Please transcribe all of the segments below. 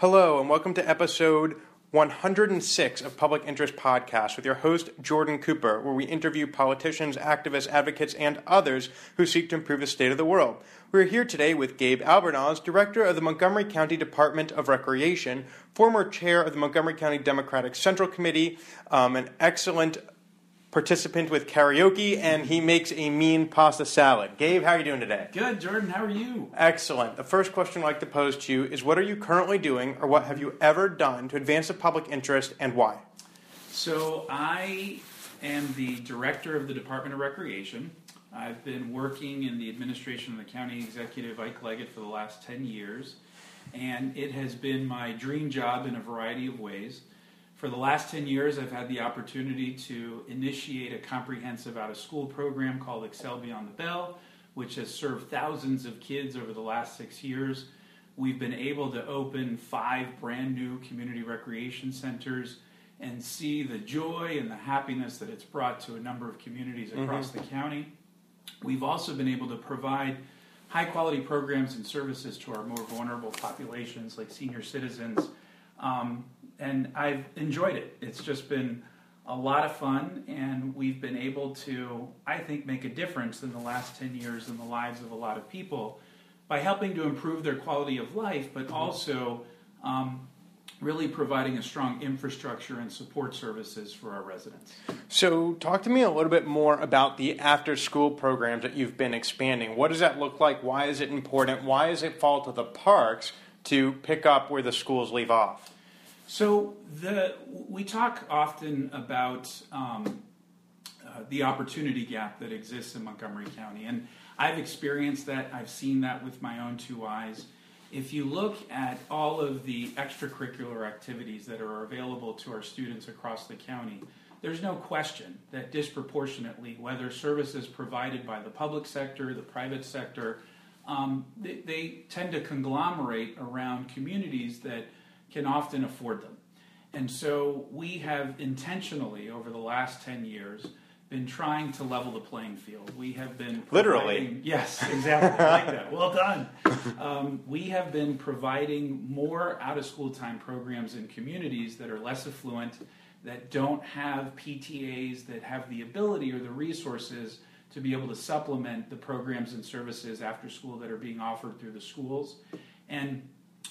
Hello, and welcome to episode 106 of Public Interest Podcast with your host, Jordan Cooper, where we interview politicians, activists, advocates, and others who seek to improve the state of the world. We're here today with Gabe Albornoz, Director of the Montgomery County Department of Recreation, former Chair of the Montgomery County Democratic Central Committee, um, an excellent participant with karaoke, and he makes a mean pasta salad. Gabe, how are you doing today? Good, Jordan. How are you? Excellent. The first question I'd like to pose to you is what are you currently doing, or what have you ever done to advance the public interest, and why? So, I am the director of the Department of Recreation. I've been working in the administration of the county executive, Ike Leggett, for the last 10 years, and it has been my dream job in a variety of ways. For the last 10 years, I've had the opportunity to initiate a comprehensive out of school program called Excel Beyond the Bell, which has served thousands of kids over the last six years. We've been able to open five brand new community recreation centers and see the joy and the happiness that it's brought to a number of communities across mm-hmm. the county. We've also been able to provide high quality programs and services to our more vulnerable populations, like senior citizens. Um, and I've enjoyed it. It's just been a lot of fun, and we've been able to, I think, make a difference in the last 10 years in the lives of a lot of people by helping to improve their quality of life, but mm-hmm. also um, really providing a strong infrastructure and support services for our residents. So, talk to me a little bit more about the after school programs that you've been expanding. What does that look like? Why is it important? Why does it fall to the parks to pick up where the schools leave off? So the we talk often about um, uh, the opportunity gap that exists in Montgomery County, and I've experienced that. I've seen that with my own two eyes. If you look at all of the extracurricular activities that are available to our students across the county, there's no question that disproportionately, whether services provided by the public sector, the private sector, um, they, they tend to conglomerate around communities that can often afford them. And so we have intentionally, over the last 10 years, been trying to level the playing field. We have been literally yes, exactly like that. Well done. Um, we have been providing more out of school time programs in communities that are less affluent, that don't have PTAs, that have the ability or the resources to be able to supplement the programs and services after school that are being offered through the schools. And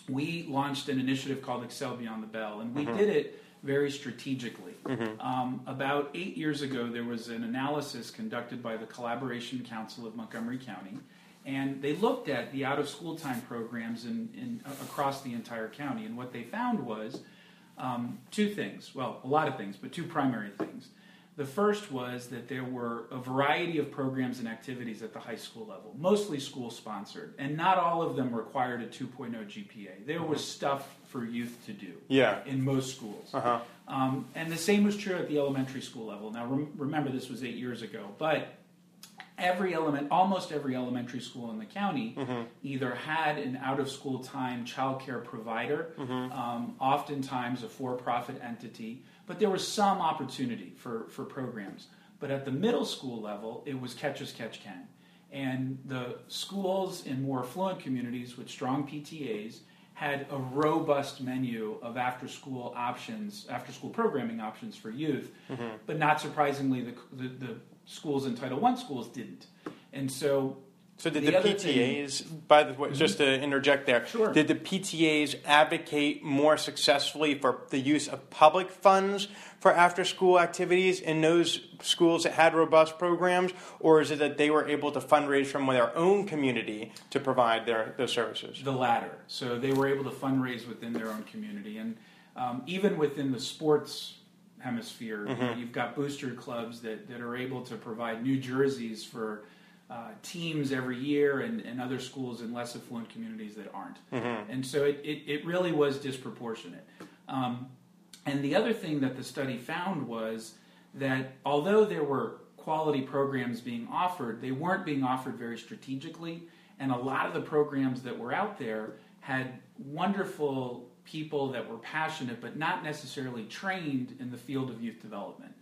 we launched an initiative called Excel Beyond the Bell, and we mm-hmm. did it very strategically. Mm-hmm. Um, about eight years ago, there was an analysis conducted by the Collaboration Council of Montgomery County, and they looked at the out of school time programs in, in uh, across the entire county. And what they found was um, two things well, a lot of things, but two primary things. The first was that there were a variety of programs and activities at the high school level, mostly school sponsored, and not all of them required a 2.0 GPA. There was stuff for youth to do yeah. in most schools. Uh-huh. Um, and the same was true at the elementary school level. Now, rem- remember, this was eight years ago, but every element, almost every elementary school in the county, mm-hmm. either had an out of school time child care provider, mm-hmm. um, oftentimes a for profit entity but there was some opportunity for, for programs. But at the middle school level, it was catch as catch can. And the schools in more affluent communities with strong PTAs had a robust menu of after school options, after school programming options for youth. Mm-hmm. But not surprisingly, the, the, the schools in Title I schools didn't. And so so did the, the PTAs, thing, by the way, mm-hmm. just to interject there, sure. did the PTAs advocate more successfully for the use of public funds for after-school activities in those schools that had robust programs, or is it that they were able to fundraise from their own community to provide their those services? The latter. So they were able to fundraise within their own community, and um, even within the sports hemisphere, mm-hmm. you've got booster clubs that, that are able to provide new jerseys for uh, teams every year and, and other schools in less affluent communities that aren't. Mm-hmm. And so it, it, it, really was disproportionate. Um, and the other thing that the study found was that although there were quality programs being offered, they weren't being offered very strategically. And a lot of the programs that were out there had wonderful people that were passionate but not necessarily trained in the field of youth development.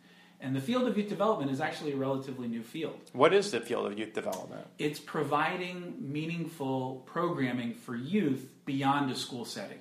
And the field of youth development is actually a relatively new field. What is the field of youth development? It's providing meaningful programming for youth beyond a school setting.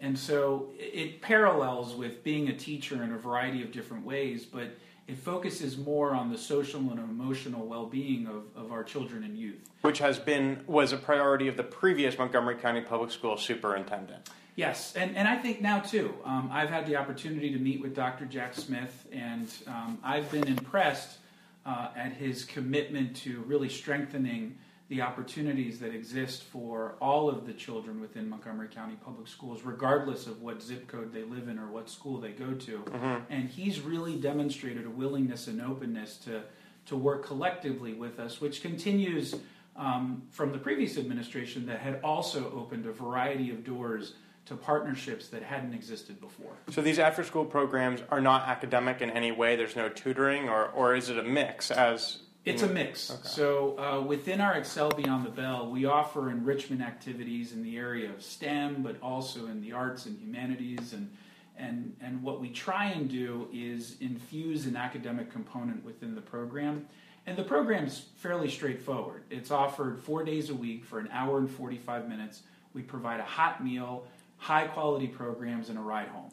and so it, parallels with being a teacher in a variety of different ways, but it focuses more on the social and emotional well-being of, of our children and youth. Which has been was a priority of the previous Montgomery County Public School superintendent. Yes, and, and I think now too. Um, I've had the opportunity to meet with Dr. Jack Smith, and um, I've been impressed uh, at his commitment to really strengthening the opportunities that exist for all of the children within Montgomery County Public Schools, regardless of what zip code they live in or what school they go to. Mm-hmm. And he's really demonstrated a willingness and openness to, to work collectively with us, which continues um, from the previous administration that had also opened a variety of doors to partnerships that hadn't existed before. So these after school programs are not academic in any way? There's no tutoring, or, or is it a mix as it's a mix. Okay. So uh, within our Excel Beyond the Bell, we offer enrichment activities in the area of STEM, but also in the arts and humanities. And, and, and what we try and do is infuse an academic component within the program. And the program's fairly straightforward. It's offered four days a week for an hour and 45 minutes. We provide a hot meal, high quality programs, and a ride home.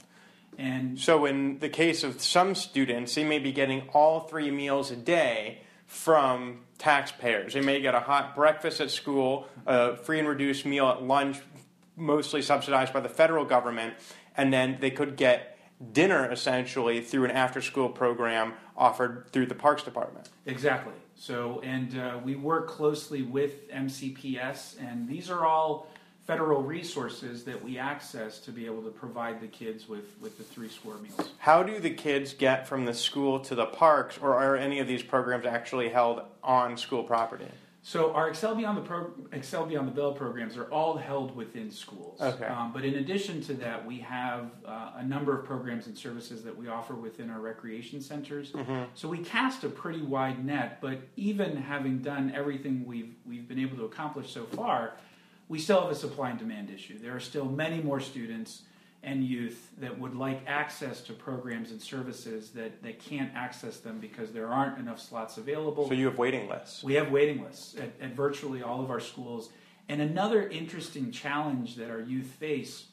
And so, in the case of some students, they may be getting all three meals a day from taxpayers. They may get a hot breakfast at school, a free and reduced meal at lunch, mostly subsidized by the federal government, and then they could get dinner essentially through an after school program offered through the Parks Department. Exactly. So, and uh, we work closely with MCPS, and these are all federal resources that we access to be able to provide the kids with, with the three square meals. How do the kids get from the school to the parks, or are any of these programs actually held on school property? So our Excel Beyond the Pro- Excel Beyond the Bell programs are all held within schools. Okay. Um, but in addition to that, we have uh, a number of programs and services that we offer within our recreation centers. Mm-hmm. So we cast a pretty wide net. But even having done everything we've we've been able to accomplish so far, we still have a supply and demand issue. There are still many more students and youth that would like access to programs and services that they can't access them because there aren't enough slots available. So you have waiting lists. We have waiting lists at, at virtually all of our schools. And another interesting challenge that our youth face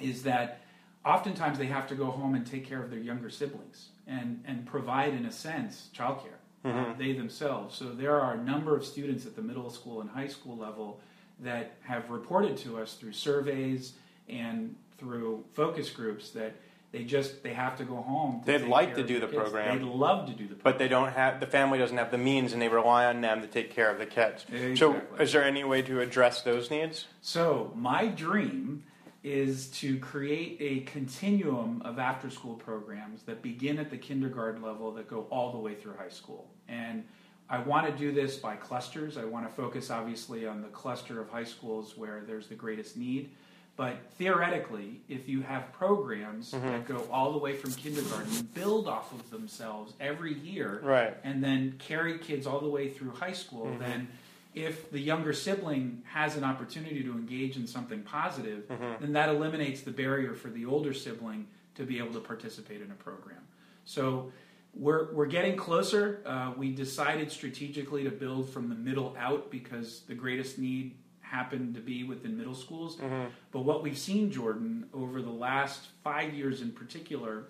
is that oftentimes they have to go home and take care of their younger siblings and, and provide, in a sense, childcare. Mm-hmm. Uh, they themselves. So there are a number of students at the middle school and high school level that have reported to us through surveys and through focus groups that they just they have to go home. To They'd like to do the, program. They'd love to do the program, but they don't have the family doesn't have the means, and they rely on them to take care of the kids. Exactly. So, is there any way to address those needs? So, my dream is to create a continuum of after school programs that begin at the kindergarten level that go all the way through high school and I want to do this by clusters. I want to focus obviously on the cluster of high schools where there's the greatest need. But theoretically, if you have programs mm-hmm. that go all the way from kindergarten, build off of themselves every year, right. and then carry kids all the way through high school, mm-hmm. then if the younger sibling has an opportunity to engage in something positive, mm-hmm. then that eliminates the barrier for the older sibling to be able to participate in a program. So we're, we're getting closer. Uh, we decided strategically to build from the middle out because the greatest need happened to be within middle schools. Mm-hmm. But what we've seen, Jordan, over the last five years in particular,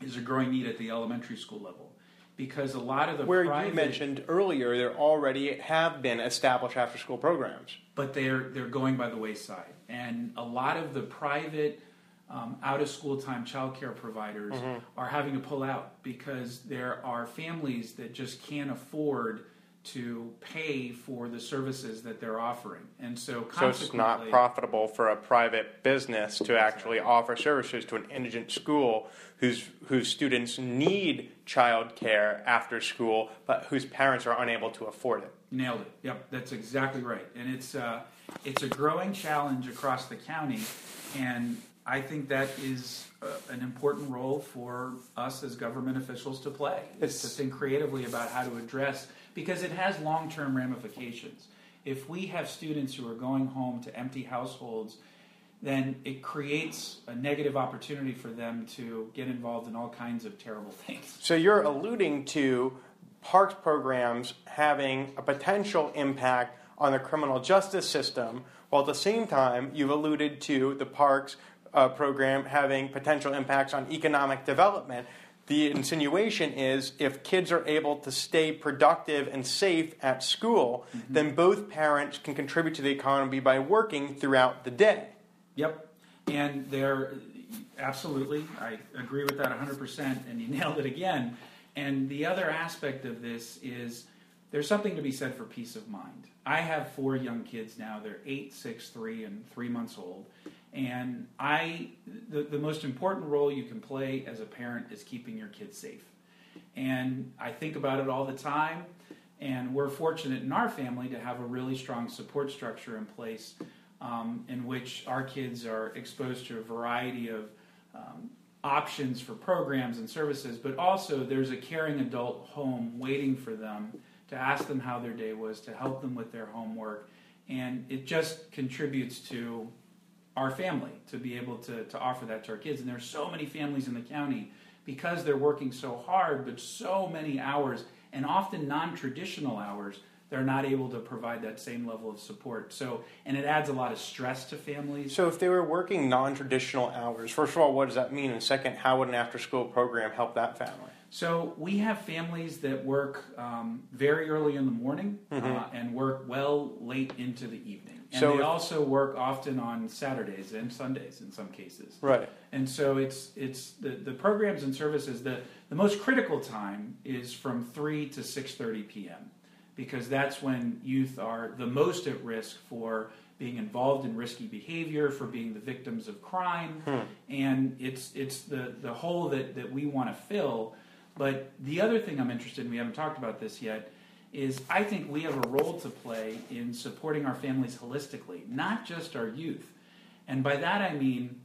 is a growing need at the elementary school level. Because a lot of the where private, you mentioned earlier, there already have been established after-school programs, but they're they're going by the wayside, and a lot of the private um, out of school time childcare providers mm-hmm. are having to pull out because there are families that just can't afford to pay for the services that they're offering. And so, so it's not profitable for a private business to actually offer services to an indigent school whose whose students need child care after school, but whose parents are unable to afford it. Nailed it. Yep, that's exactly right. And it's uh, it's a growing challenge across the county, and I think that is uh, an important role for us as government officials to play. It's to think creatively about how to address because it has long-term ramifications. If we have students who are going home to empty households, then it creates a negative opportunity for them to get involved in all kinds of terrible things. So you're alluding to parks programs having a potential impact on the criminal justice system, while at the same time you've alluded to the parks uh, program having potential impacts on economic development. The insinuation is if kids are able to stay productive and safe at school, mm-hmm. then both parents can contribute to the economy by working throughout the day. Yep. And they're absolutely, I agree with that 100%, and you nailed it again. And the other aspect of this is there's something to be said for peace of mind. I have four young kids now. They're eight, six, three, and three months old. And I, the, the most important role you can play as a parent is keeping your kids safe. And I think about it all the time. And we're fortunate in our family to have a really strong support structure in place um, in which our kids are exposed to a variety of um, options for programs and services, but also there's a caring adult home waiting for them to ask them how their day was, to help them with their homework. And it just contributes to our family to be able to, to offer that to our kids. And there's so many families in the county because they're working so hard, but so many hours, and often non traditional hours, they're not able to provide that same level of support. So, and it adds a lot of stress to families. So, if they were working non traditional hours, first of all, what does that mean? And second, how would an after school program help that family? So, we have families that work um, very early in the morning mm-hmm. uh, and work well late into the evening. And so they also work often on Saturdays and Sundays in some cases. Right. And so it's it's the, the programs and services the the most critical time is from three to six thirty p.m because that's when youth are the most at risk for being involved in risky behavior, for being the victims of crime, hmm. and it's it's the the hole that that we want to fill. But the other thing I'm interested in, we haven't talked about this yet, is I think we have a role to play in supporting our families holistically, not just our youth. And by that I mean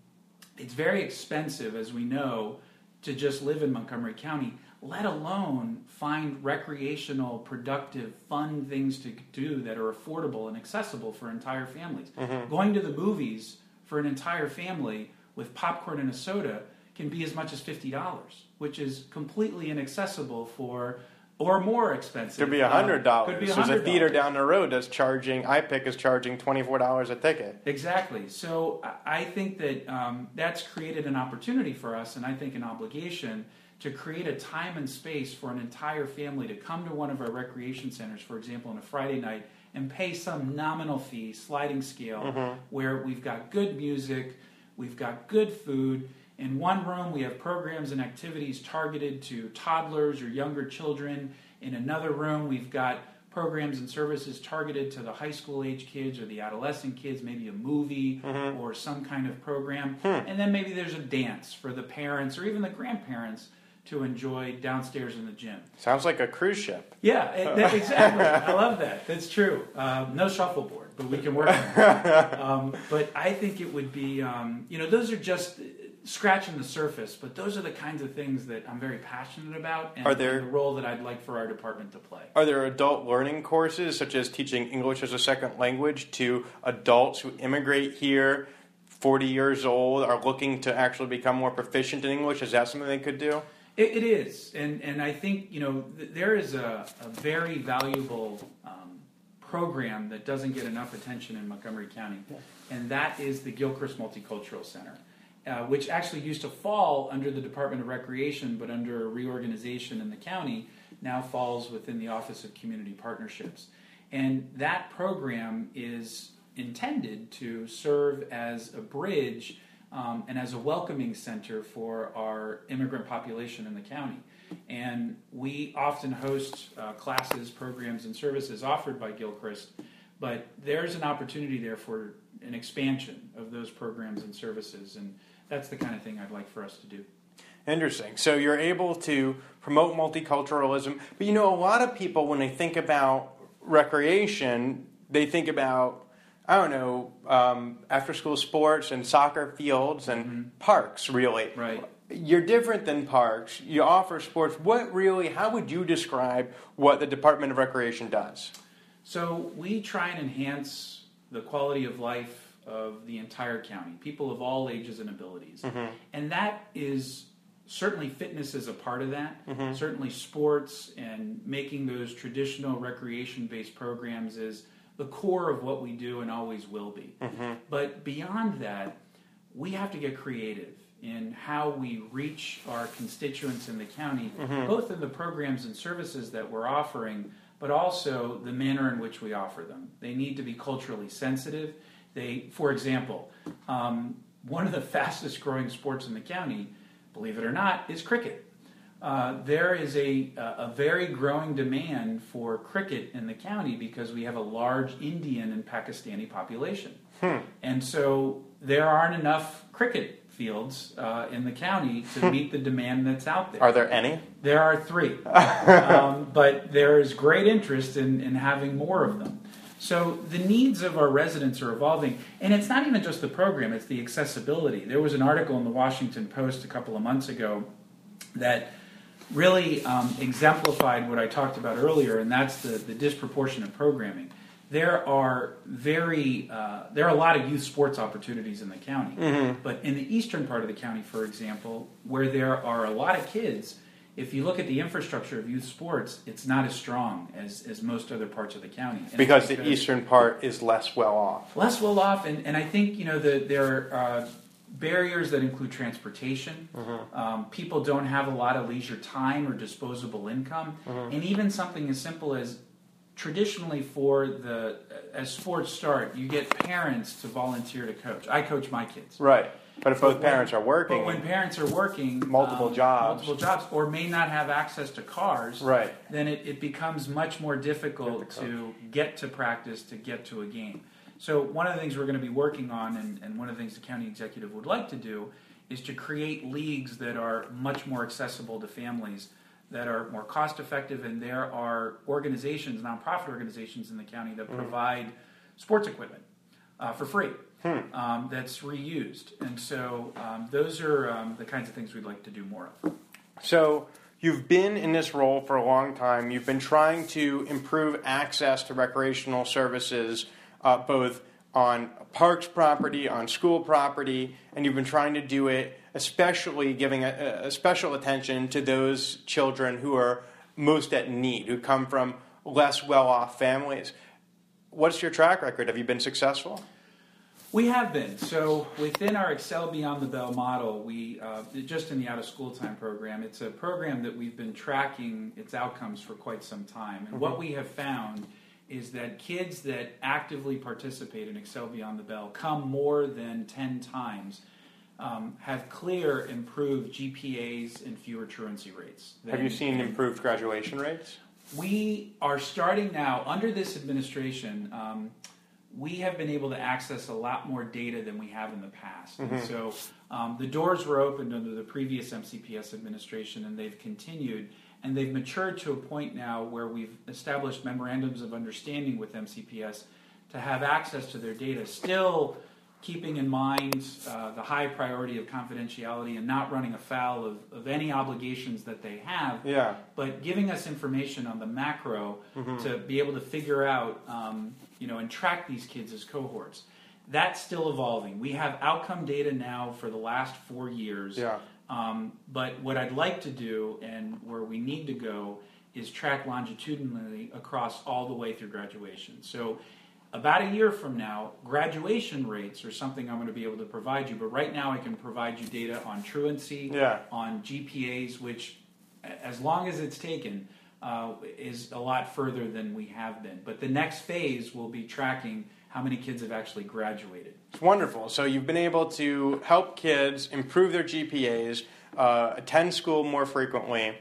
it's very expensive, as we know, to just live in Montgomery County let alone find recreational, productive, fun things to do that are affordable and accessible for entire families. Mm-hmm. Going to the movies for an entire family with popcorn and a soda can be as much as $50, which is completely inaccessible for or more expensive. Could be a hundred dollars. Could be There's a theater down the road that's charging. iPic is charging twenty four dollars a ticket. Exactly. So I think that um, that's created an opportunity for us, and I think an obligation to create a time and space for an entire family to come to one of our recreation centers, for example, on a Friday night, and pay some nominal fee, sliding scale, mm-hmm. where we've got good music, we've got good food. In one room, we have programs and activities targeted to toddlers or younger children. In another room, we've got programs and services targeted to the high school age kids or the adolescent kids, maybe a movie mm-hmm. or some kind of program. Hmm. And then maybe there's a dance for the parents or even the grandparents to enjoy downstairs in the gym. Sounds like a cruise ship. Yeah, it, exactly. I love that. That's true. Um, no shuffleboard, but we can work on that. Um, but I think it would be, um, you know, those are just scratching the surface, but those are the kinds of things that I'm very passionate about and, are there, and the role that I'd like for our department to play. Are there adult learning courses, such as teaching English as a second language to adults who immigrate here? 40 years old are looking to actually become more proficient in English. Is that something they could do? It, it is, and and I think you know th- there is a, a very valuable um, program that doesn't get enough attention in Montgomery County, and that is the Gilchrist Multicultural Center, uh, which actually used to fall under the Department of Recreation, but under reorganization in the county now falls within the Office of Community Partnerships, and that program is intended to serve as a bridge um, and as a welcoming center for our immigrant population in the county. And we often host uh, classes, programs, and services offered by Gilchrist, but there's an opportunity there for an expansion of those programs and services, and that's the kind of thing I'd like for us to do. Interesting. So you're able to promote multiculturalism, but you know, a lot of people, when they think about recreation, they think about I don't know, um, after school sports and soccer fields and mm-hmm. parks, really. Right. You're different than parks. You offer sports. What really, how would you describe what the Department of Recreation does? So we try and enhance the quality of life of the entire county, people of all ages and abilities. Mm-hmm. And that is certainly fitness is a part of that. Mm-hmm. Certainly sports and making those traditional recreation based programs is the core of what we do and always will be. Mm-hmm. But beyond that, we have to get creative in how we reach our constituents in the county, both in the programs and services that we're offering, but also the manner in which we offer them. They need to be culturally sensitive. They, for example, um, one of the fastest growing sports in the county, believe it or not, is cricket. Uh, there is a, a very growing demand for cricket in the county because we have a large Indian and Pakistani population. And so there aren't enough cricket fields uh, in the county to meet the demand that's out there. Are there any? There are three, um, but there is great interest in, in having more of them. So the needs of our residents are evolving, and it's not even just the program; it's the accessibility. There was an article in the Washington Post a couple of months ago that really um, exemplified what I talked about earlier, and that's the, the disproportionate programming. There are very uh, there are a lot of youth sports opportunities in the county, but in the eastern part of the county, for example, where there are a lot of kids, if you look at the infrastructure of youth sports, it's not as strong as, as most other parts of the county. And Because the eastern part is less well off. less well off, and, and I think you know the, there are uh, barriers that include transportation. Um, people don't have a lot of leisure time or disposable income, and even something as simple as traditionally for the as sports start, you get parents to volunteer to coach. I coach my kids. Right. But if both But when- parents are working, But when parents are working Multiple um, jobs. multiple jobs, or may not have access to cars, Right. then it, it becomes much more difficult Get to get to practice to get to a game. So one of the things we're going to be working on, and, and one of the things the county executive would like to do, is to create leagues that are much more accessible to families, that are more cost effective, and there are organizations, nonprofit organizations in the county that provide sports equipment uh, for free. Um, that's reused, and so um, those are um, the kinds of things we'd like to do more of. So you've been in this role for a long time. You've been trying to improve access to recreational services, uh, both on parks property, on school property, and you've been trying to do it, especially giving a, a special attention to those children who are most at need, who come from less well-off families. What's your track record? Have you been successful? We have been. So within our Excel Beyond the Bell model, we uh, just in the out of school time program, it's a program that we've been tracking its outcomes for quite some time. And what we have found is that kids that actively participate in Excel Beyond the Bell come more than 10 times. Um, have clear improved GPAs and fewer truancy rates. Have you seen improved graduation rates? we are starting now under this administration. Um, we have been able to access a lot more data than we have in the past. And so um, the doors were opened under the previous MCPS administration, and they've continued. And they've matured to a point now where we've established memorandums of understanding with MCPS to have access to their data, still keeping in mind uh, the high priority of confidentiality and not running afoul of, of any obligations that they have Yeah. but giving us information on the macro Mm-hmm. to be able to figure out, um, you know, and track these kids as cohorts. That's still evolving. We have outcome data now for the last four years. Yeah. Um, but what I'd like to do and where we need to go is track longitudinally across all the way through graduation. So about a year from now, graduation rates are something I'm going to be able to provide you. But right now, I can provide you data on truancy, Yeah. on GPAs, which, as long as it's taken, uh, is a lot further than we have been. But the next phase will be tracking how many kids have actually graduated. It's wonderful. So you've been able to help kids improve their GPAs, uh, attend school more frequently.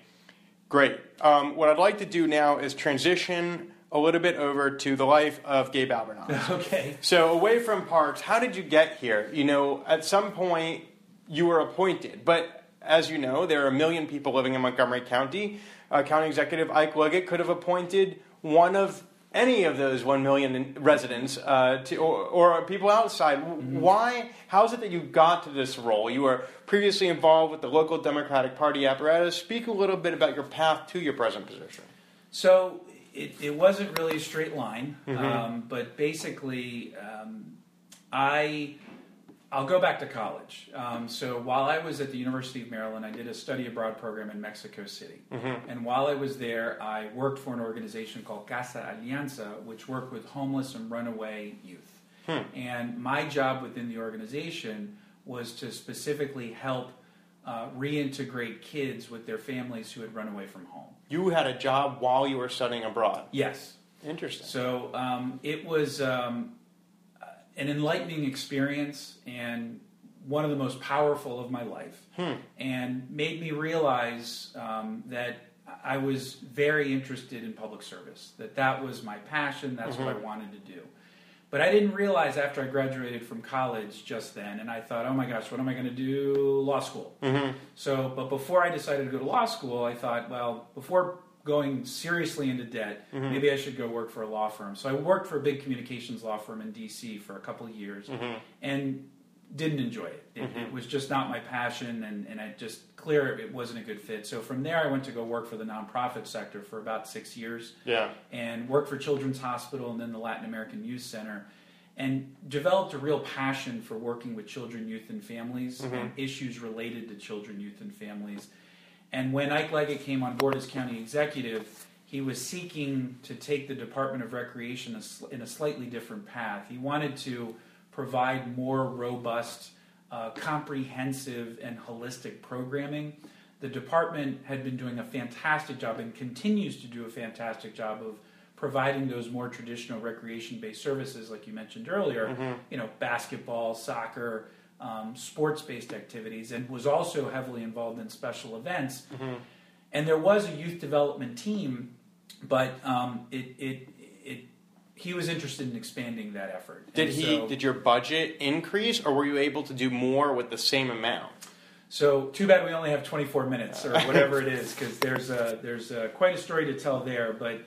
Great. Um, what I'd like to do now is transition a little bit over to the life of Gabe Albernon. Okay. so away from parks, how did you get here? You know, at some point you were appointed, but as you know, there are a million people living in Montgomery County. Uh, County Executive Ike Leggett could have appointed one of any of those one million residents uh, to, or, or people outside. Why? How is it that you got to this role? You were previously involved with the local Democratic Party apparatus. Speak a little bit about your path to your present position. So it, it wasn't really a straight line, um, but basically, um, I I'll go back to college. Um, so while I was at the University of Maryland, I did a study abroad program in Mexico City, and while I was there, I worked for an organization called Casa Alianza, which worked with homeless and runaway youth. And my job within the organization was to specifically help uh, reintegrate kids with their families who had run away from home. You had a job while you were studying abroad. Yes. Interesting. So um, it was um, an enlightening experience and one of the most powerful of my life, Hmm. and made me realize um, that I was very interested in public service. That that was my passion. That's what I wanted to do. But I didn't realize after I graduated from college just then, and I thought, oh my gosh, what am I going to do? Law school. Mhm. So, but before I decided to go to law school, I thought, well, before going seriously into debt, maybe I should go work for a law firm. So I worked for a big communications law firm in D.C. for a couple of years, and didn't enjoy it. It, it mm-hmm. was just not my passion, and, and I just clear it wasn't a good fit. So from there, I went to go work for the nonprofit sector for about six years Yeah. and worked for Children's Hospital and then the Latin American Youth Center, and developed a real passion for working with children, youth, and families mm-hmm. and issues related to children, youth, and families. And when Ike Leggett came on board as county executive, he was seeking to take the Department of Recreation in a slightly different path. He wanted to provide more robust, uh, comprehensive, and holistic programming. The department had been doing a fantastic job and continues to do a fantastic job of providing those more traditional recreation-based services, like you mentioned earlier. You know, basketball, soccer, um, sports-based activities, and was also heavily involved in special events. And there was a youth development team, but um, it, it, it, he was interested in expanding that effort. Did And he? so- Did your budget increase, or were you able to do more with the same amount? So too bad we only have 24 minutes or whatever it is, because there's a, there's a, quite a story to tell there. But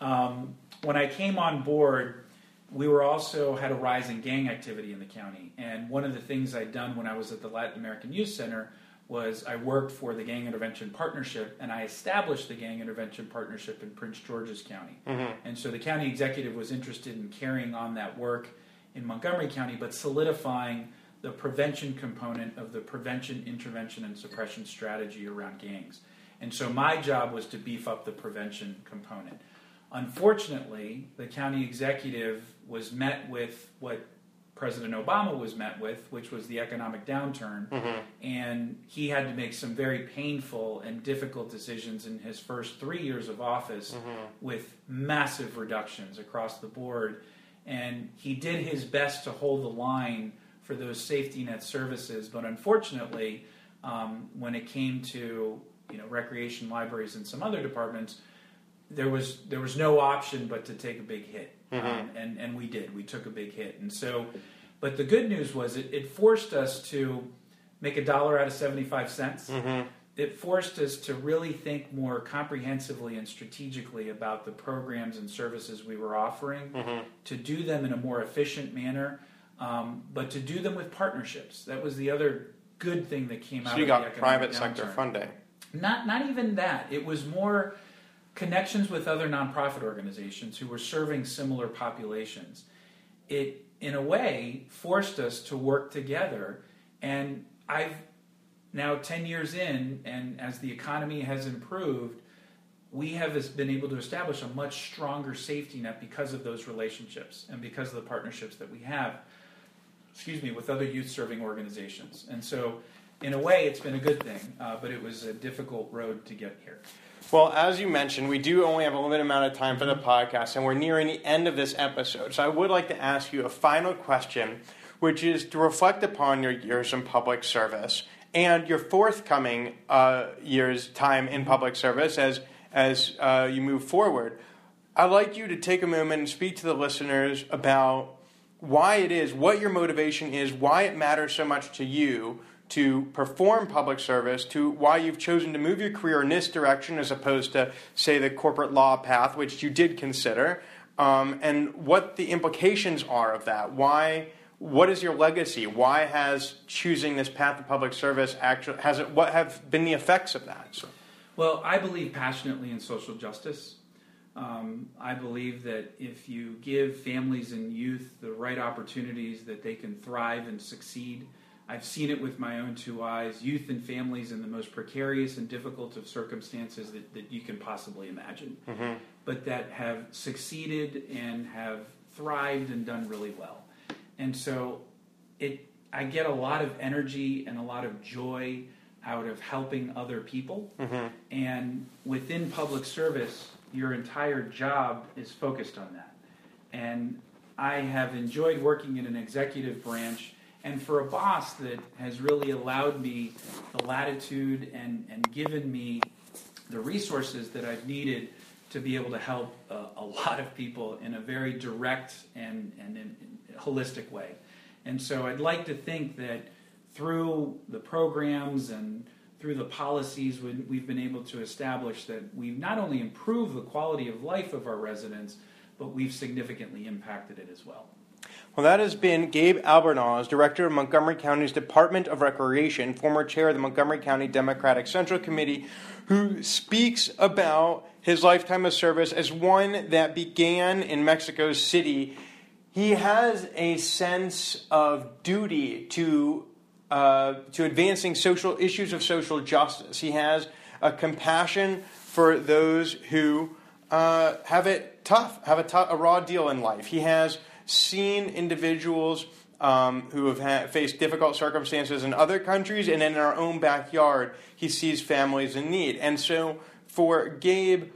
um, when I came on board, we were also had a rise in gang activity in the county, and one of the things I'd done when I was at the Latin American Youth Center was I worked for the Gang Intervention Partnership, and I established the Gang Intervention Partnership in Prince George's County. Mm-hmm. And so the county executive was interested in carrying on that work in Montgomery County, but solidifying the prevention component of the prevention, intervention, and suppression strategy around gangs. And so my job was to beef up the prevention component. Unfortunately, the county executive was met with what President Obama was met with, which was the economic downturn. And he had to make some very painful and difficult decisions in his first three years of office with massive reductions across the board. And he did his best to hold the line for those safety net services, but unfortunately, um, when it came to you know recreation libraries and some other departments, there was there was no option but to take a big hit, um, and and we did. We took a big hit, and so. But the good news was it, it forced us to make a dollar out of seventy five cents. It forced us to really think more comprehensively and strategically about the programs and services we were offering, to do them in a more efficient manner, um, but to do them with partnerships. That was the other good thing that came out So you got private sector funding. Not not even that. It was more connections with other nonprofit organizations who were serving similar populations. It in a way forced us to work together and I've now 10 years in and as the economy has improved we have been able to establish a much stronger safety net because of those relationships and because of the partnerships that we have excuse me with other youth serving organizations and so in a way it's been a good thing uh, but it was a difficult road to get here Well, as you mentioned, we do only have a limited amount of time for the podcast, and we're nearing the end of this episode. So I would like to ask you a final question, which is to reflect upon your years in public service and your forthcoming uh, year's time in public service as as uh, you move forward. I'd like you to take a moment and speak to the listeners about why it is, what your motivation is, why it matters so much to you to perform public service, to why you've chosen to move your career in this direction as opposed to, say, the corporate law path, which you did consider, um, and what the implications are of that. Why? What is your legacy? Why has choosing this path of public service actually has it? What have been the effects of that? So, Well, I believe passionately in social justice. Um, I believe that if you give families and youth the right opportunities, that they can thrive and succeed. I've seen it with my own two eyes. Youth and families in the most precarious and difficult of circumstances that, that you can possibly imagine, but that have succeeded and have thrived and done really well. And so it I get a lot of energy and a lot of joy out of helping other people. Mm-hmm. And within public service, your entire job is focused on that. And I have enjoyed working in an executive branch and for a boss that has really allowed me the latitude and, and given me the resources that I've needed to be able to help a, a lot of people in a very direct and, and in, in holistic way. And so I'd like to think that through the programs and through the policies we've been able to establish that we've not only improved the quality of life of our residents, but we've significantly impacted it as well. Well, that has been Gabe Albornoz, Director of Montgomery County's Department of Recreation, former chair of the Montgomery County Democratic Central Committee, who speaks about his lifetime of service as one that began in Mexico City. He has a sense of duty to uh, to advancing social issues of social justice. He has a compassion for those who uh, have it tough, have a, t- a raw deal in life. He has seen individuals um, who have ha- faced difficult circumstances in other countries, and in our own backyard, he sees families in need. And so, for Gabe,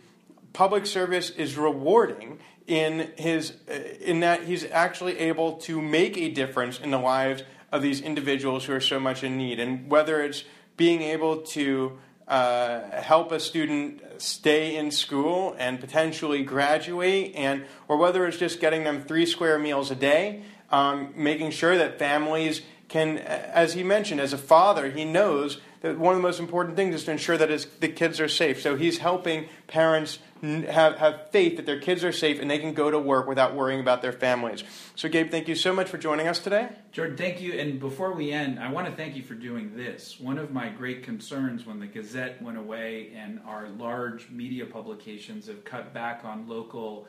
public service is rewarding in his uh, in that he's actually able to make a difference in the lives of these individuals who are so much in need. And whether it's being able to uh, help a student stay in school and potentially graduate, and or whether it's just getting them three square meals a day, um, making sure that families can, as he mentioned, as a father, he knows that one of the most important things is to ensure that his, the kids are safe. So he's helping parents have, have faith that their kids are safe and they can go to work without worrying about their families. So, Gabe, thank you so much for joining us today. Jordan, thank you. And before we end, I want to thank you for doing this. One of my great concerns when the Gazette went away and our large media publications have cut back on local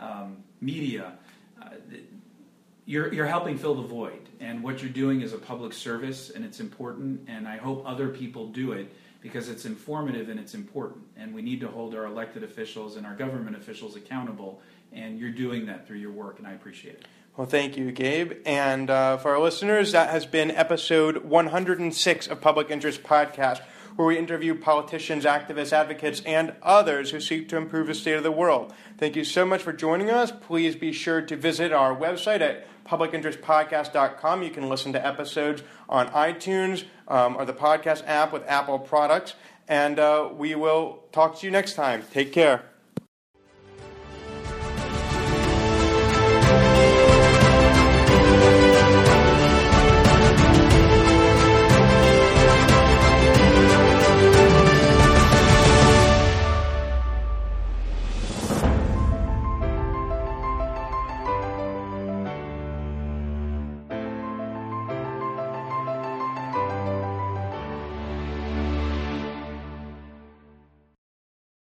um, media. Uh, you're, you're helping fill the void, and what you're doing is a public service, and it's important, and I hope other people do it because it's informative and it's important. And we need to hold our elected officials and our government officials accountable. And you're doing that through your work, and I appreciate it. Well, thank you, Gabe. And uh, for our listeners, that has been episode 106 of Public Interest Podcast, where we interview politicians, activists, advocates, and others who seek to improve the state of the world. Thank you so much for joining us. Please be sure to visit our website at publicinterestpodcast.com. You can listen to episodes on iTunes um, or the podcast app with Apple products. And uh, we will talk to you next time. Take care.